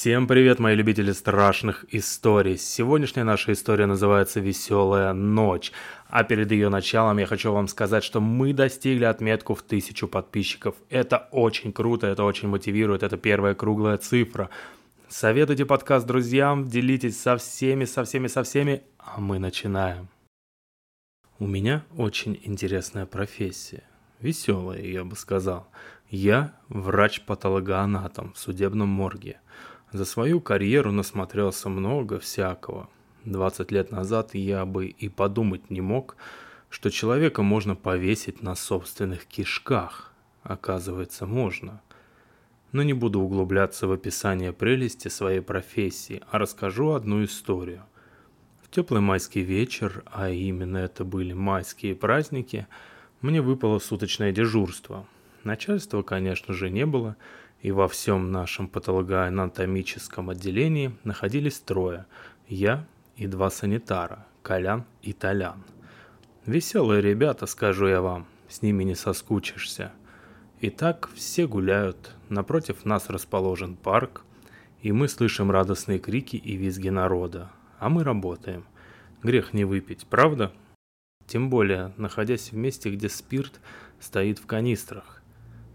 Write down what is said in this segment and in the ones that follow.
Всем привет, мои любители страшных историй. Сегодняшняя наша история называется «Веселая ночь». А перед ее началом я хочу вам сказать, что мы достигли отметку в тысячу подписчиков. Это очень круто, это очень мотивирует, это первая круглая цифра. Советуйте подкаст друзьям, делитесь со всеми, со всеми, со всеми, а мы начинаем. У меня очень интересная профессия. Веселая, я бы сказал. Я врач-патологоанатом в судебном морге. За свою карьеру насмотрелся много всякого. 20 лет назад я бы и подумать не мог, что человека можно повесить на собственных кишках. Оказывается, можно. Но не буду углубляться в описание прелести своей профессии, а расскажу одну историю. В теплый майский вечер, а именно это были майские праздники, мне выпало суточное дежурство – Начальства, конечно же, не было, и во всем нашем патологоанатомическом отделении находились трое – я и два санитара – Колян и Толян. Веселые ребята, скажу я вам, с ними не соскучишься. Итак, все гуляют, напротив нас расположен парк, и мы слышим радостные крики и визги народа, а мы работаем. Грех не выпить, правда? Тем более, находясь в месте, где спирт стоит в канистрах.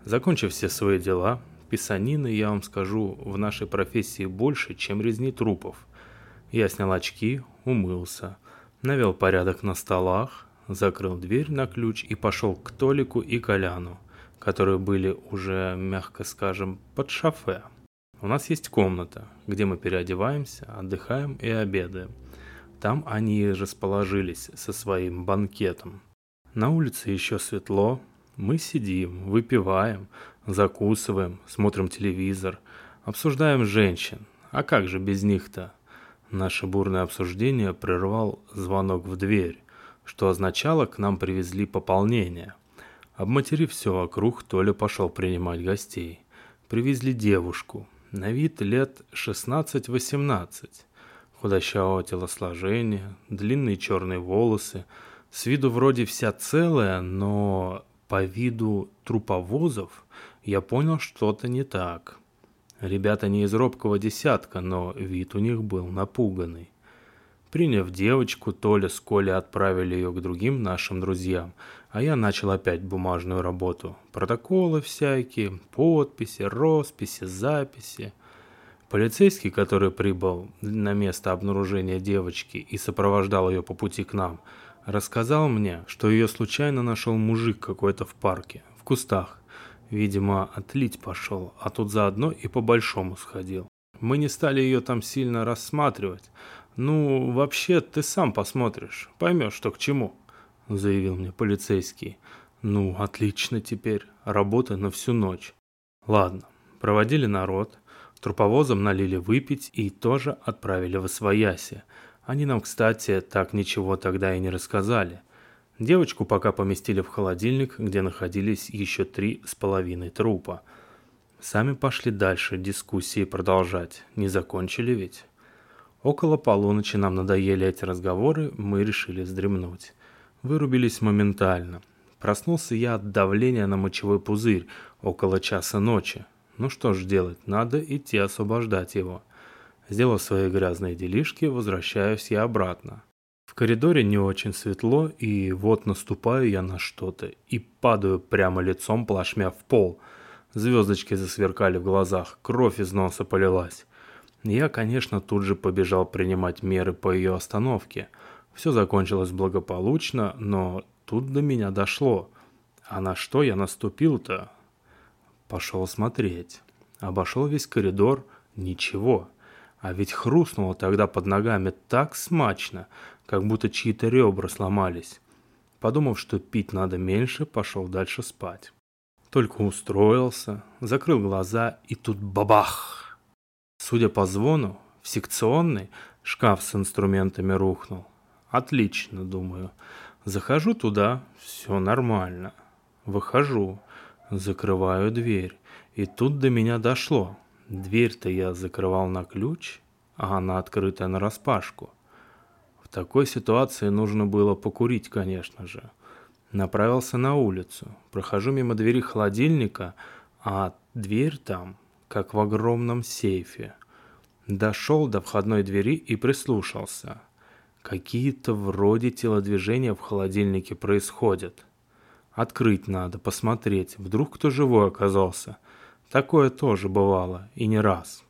Закончив все свои дела, писанины, я вам скажу, в нашей профессии больше, чем резни трупов. Я снял очки, умылся, навел порядок на столах, закрыл дверь на ключ и пошел к Толику и Коляну, которые были уже, мягко скажем, под шофе. У нас есть комната, где мы переодеваемся, отдыхаем и обедаем. Там они расположились со своим банкетом. На улице еще светло, мы сидим, выпиваем, закусываем, смотрим телевизор, обсуждаем женщин. А как же без них-то? Наше бурное обсуждение прервал звонок в дверь, что означало, к нам привезли пополнение. Обматерив все вокруг, Толя пошел принимать гостей. Привезли девушку, на вид лет 16-18. Худощавого телосложения, длинные черные волосы, с виду вроде вся целая, но по виду труповозов я понял что-то не так. Ребята не из робкого десятка, но вид у них был напуганный. Приняв девочку, Толя с Колей отправили ее к другим нашим друзьям, а я начал опять бумажную работу. Протоколы всякие, подписи, росписи, записи. Полицейский, который прибыл на место обнаружения девочки и сопровождал ее по пути к нам – Рассказал мне, что ее случайно нашел мужик какой-то в парке, в кустах. Видимо, отлить пошел, а тут заодно и по-большому сходил. Мы не стали ее там сильно рассматривать. Ну, вообще, ты сам посмотришь, поймешь, что к чему, заявил мне полицейский. Ну, отлично теперь, работа на всю ночь. Ладно, проводили народ, труповозом налили выпить и тоже отправили в Освояси. Они нам, кстати, так ничего тогда и не рассказали. Девочку пока поместили в холодильник, где находились еще три с половиной трупа. Сами пошли дальше дискуссии продолжать. Не закончили ведь? Около полуночи нам надоели эти разговоры, мы решили вздремнуть. Вырубились моментально. Проснулся я от давления на мочевой пузырь около часа ночи. Ну что ж делать, надо идти освобождать его. Сделав свои грязные делишки, возвращаюсь я обратно. В коридоре не очень светло, и вот наступаю я на что-то и падаю прямо лицом плашмя в пол. Звездочки засверкали в глазах, кровь из носа полилась. Я, конечно, тут же побежал принимать меры по ее остановке. Все закончилось благополучно, но тут до меня дошло. А на что я наступил-то? Пошел смотреть. Обошел весь коридор. Ничего. А ведь хрустнуло тогда под ногами так смачно, как будто чьи-то ребра сломались. Подумав, что пить надо меньше, пошел дальше спать. Только устроился, закрыл глаза и тут бабах! Судя по звону, в секционный шкаф с инструментами рухнул. Отлично, думаю. Захожу туда, все нормально. Выхожу, закрываю дверь. И тут до меня дошло. Дверь-то я закрывал на ключ, а она открытая нараспашку. В такой ситуации нужно было покурить, конечно же. Направился на улицу. Прохожу мимо двери холодильника, а дверь там, как в огромном сейфе. Дошел до входной двери и прислушался. Какие-то вроде телодвижения в холодильнике происходят. Открыть надо, посмотреть, вдруг кто живой оказался. Такое тоже бывало, и не раз.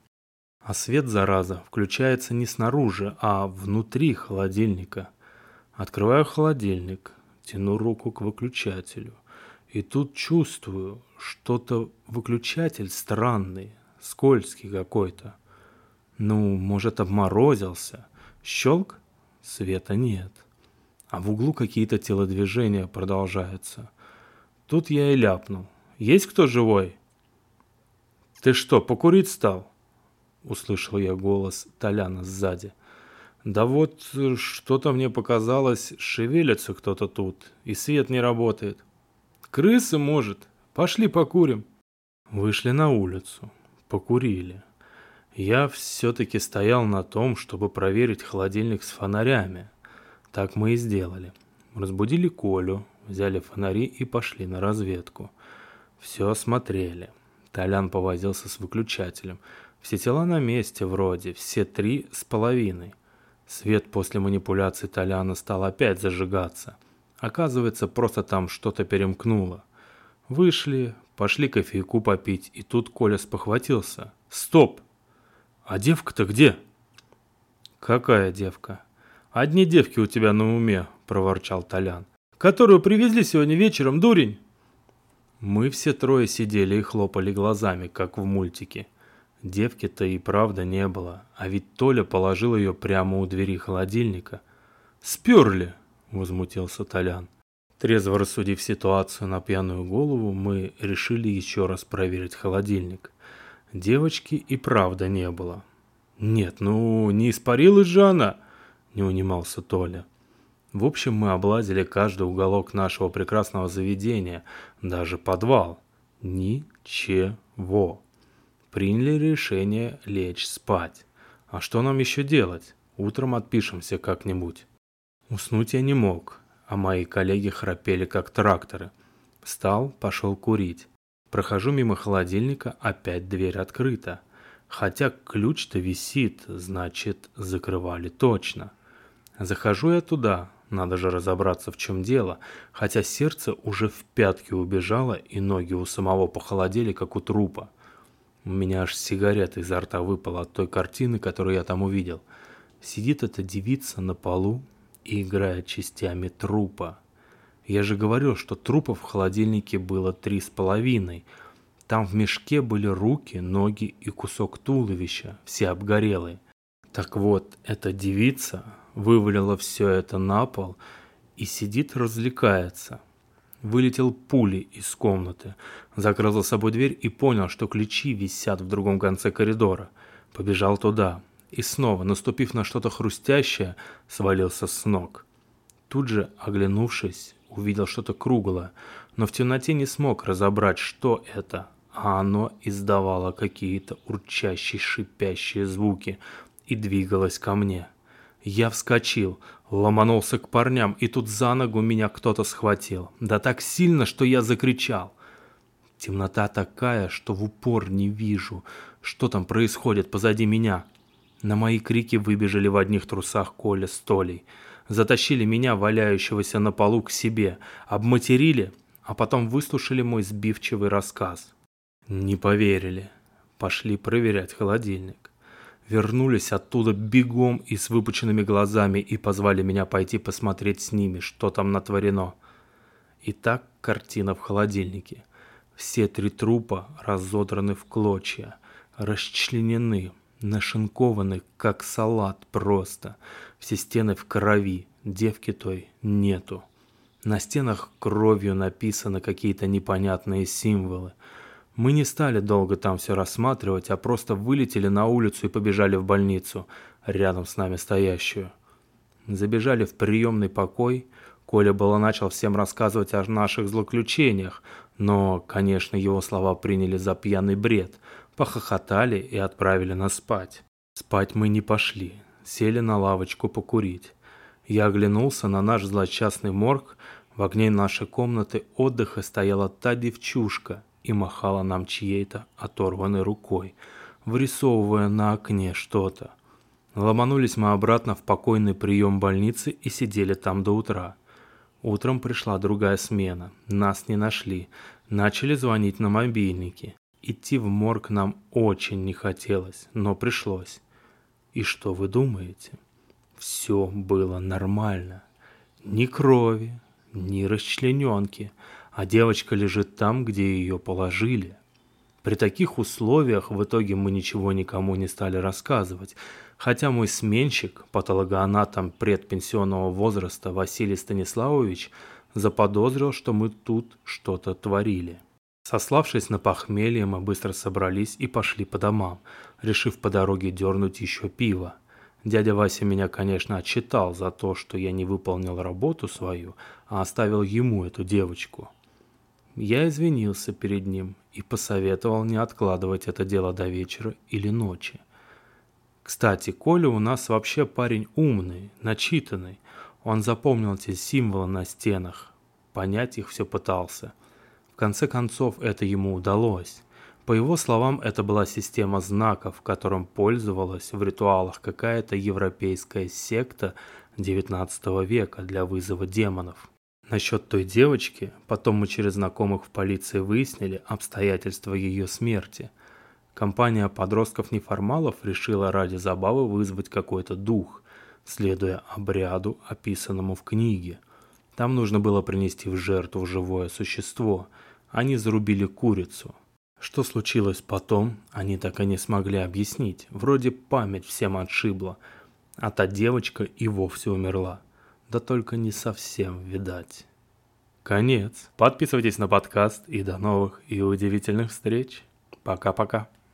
А свет, зараза, включается не снаружи, а внутри холодильника. Открываю холодильник, тяну руку к выключателю. И тут чувствую, что-то выключатель странный, скользкий какой-то. Ну, может, обморозился. Щелк? Света нет. А в углу какие-то телодвижения продолжаются. Тут я и ляпнул. Есть кто живой? Ты что, покурить стал? Услышал я голос Толяна сзади. Да вот что-то мне показалось, шевелится кто-то тут, и свет не работает. Крысы, может. Пошли покурим. Вышли на улицу. Покурили. Я все-таки стоял на том, чтобы проверить холодильник с фонарями. Так мы и сделали. Разбудили Колю, взяли фонари и пошли на разведку. Все осмотрели. Толян повозился с выключателем. Все тела на месте вроде, все три с половиной. Свет после манипуляции Толяна стал опять зажигаться. Оказывается, просто там что-то перемкнуло. Вышли, пошли кофейку попить, и тут Коля спохватился. «Стоп! А девка-то где?» «Какая девка?» «Одни девки у тебя на уме», – проворчал Толян. «Которую привезли сегодня вечером, дурень!» Мы все трое сидели и хлопали глазами, как в мультике. Девки-то и правда не было, а ведь Толя положил ее прямо у двери холодильника. «Сперли!» – возмутился Толян. Трезво рассудив ситуацию на пьяную голову, мы решили еще раз проверить холодильник. Девочки и правда не было. «Нет, ну не испарилась же она!» – не унимался Толя. В общем, мы облазили каждый уголок нашего прекрасного заведения, даже подвал. Ничего. Приняли решение лечь спать. А что нам еще делать? Утром отпишемся как-нибудь. Уснуть я не мог, а мои коллеги храпели как тракторы. Встал, пошел курить. Прохожу мимо холодильника, опять дверь открыта. Хотя ключ-то висит, значит, закрывали точно. Захожу я туда, надо же разобраться, в чем дело, хотя сердце уже в пятки убежало, и ноги у самого похолодели, как у трупа. У меня аж сигарета изо рта выпала от той картины, которую я там увидел. Сидит эта девица на полу, и играет частями трупа. Я же говорил, что трупов в холодильнике было три с половиной. Там в мешке были руки, ноги и кусок туловища, все обгорелые. Так вот, эта девица вывалила все это на пол и сидит развлекается. Вылетел пулей из комнаты, закрыл за собой дверь и понял, что ключи висят в другом конце коридора. Побежал туда, и снова, наступив на что-то хрустящее, свалился с ног. Тут же, оглянувшись, увидел что-то круглое, но в темноте не смог разобрать, что это, а оно издавало какие-то урчащие, шипящие звуки и двигалось ко мне. Я вскочил, ломанулся к парням, и тут за ногу меня кто-то схватил. Да так сильно, что я закричал. Темнота такая, что в упор не вижу, что там происходит позади меня. На мои крики выбежали в одних трусах Коля с Толей. Затащили меня, валяющегося на полу, к себе, обматерили, а потом выслушали мой сбивчивый рассказ. Не поверили. Пошли проверять холодильник. Вернулись оттуда бегом и с выпученными глазами и позвали меня пойти посмотреть с ними, что там натворено. Итак, картина в холодильнике. Все три трупа разодраны в клочья, расчленены, нашинкованы, как салат просто. Все стены в крови, девки той нету. На стенах кровью написаны какие-то непонятные символы. Мы не стали долго там все рассматривать, а просто вылетели на улицу и побежали в больницу, рядом с нами стоящую. Забежали в приемный покой. Коля было начал всем рассказывать о наших злоключениях, но, конечно, его слова приняли за пьяный бред – похохотали и отправили нас спать. Спать мы не пошли, сели на лавочку покурить. Я оглянулся на наш злочастный морг, в огне нашей комнаты отдыха стояла та девчушка и махала нам чьей-то оторванной рукой. вырисовывая на окне что-то. Ломанулись мы обратно в покойный прием больницы и сидели там до утра. Утром пришла другая смена. Нас не нашли. Начали звонить на мобильники. Идти в морг нам очень не хотелось, но пришлось. И что вы думаете? Все было нормально. Ни крови, ни расчлененки, а девочка лежит там, где ее положили. При таких условиях в итоге мы ничего никому не стали рассказывать, хотя мой сменщик, патологоанатом предпенсионного возраста Василий Станиславович, заподозрил, что мы тут что-то творили. Сославшись на похмелье, мы быстро собрались и пошли по домам, решив по дороге дернуть еще пиво. Дядя Вася меня, конечно, отчитал за то, что я не выполнил работу свою, а оставил ему эту девочку. Я извинился перед ним и посоветовал не откладывать это дело до вечера или ночи. Кстати, Коля у нас вообще парень умный, начитанный. Он запомнил эти символы на стенах, понять их все пытался. В конце концов, это ему удалось. По его словам, это была система знаков, которым пользовалась в ритуалах какая-то европейская секта XIX века для вызова демонов. Насчет той девочки, потом мы через знакомых в полиции выяснили обстоятельства ее смерти. Компания подростков-неформалов решила ради забавы вызвать какой-то дух, следуя обряду, описанному в книге. Там нужно было принести в жертву живое существо. Они зарубили курицу. Что случилось потом, они так и не смогли объяснить. Вроде память всем отшибла, а та девочка и вовсе умерла да только не совсем видать. Конец. Подписывайтесь на подкаст и до новых и удивительных встреч. Пока-пока.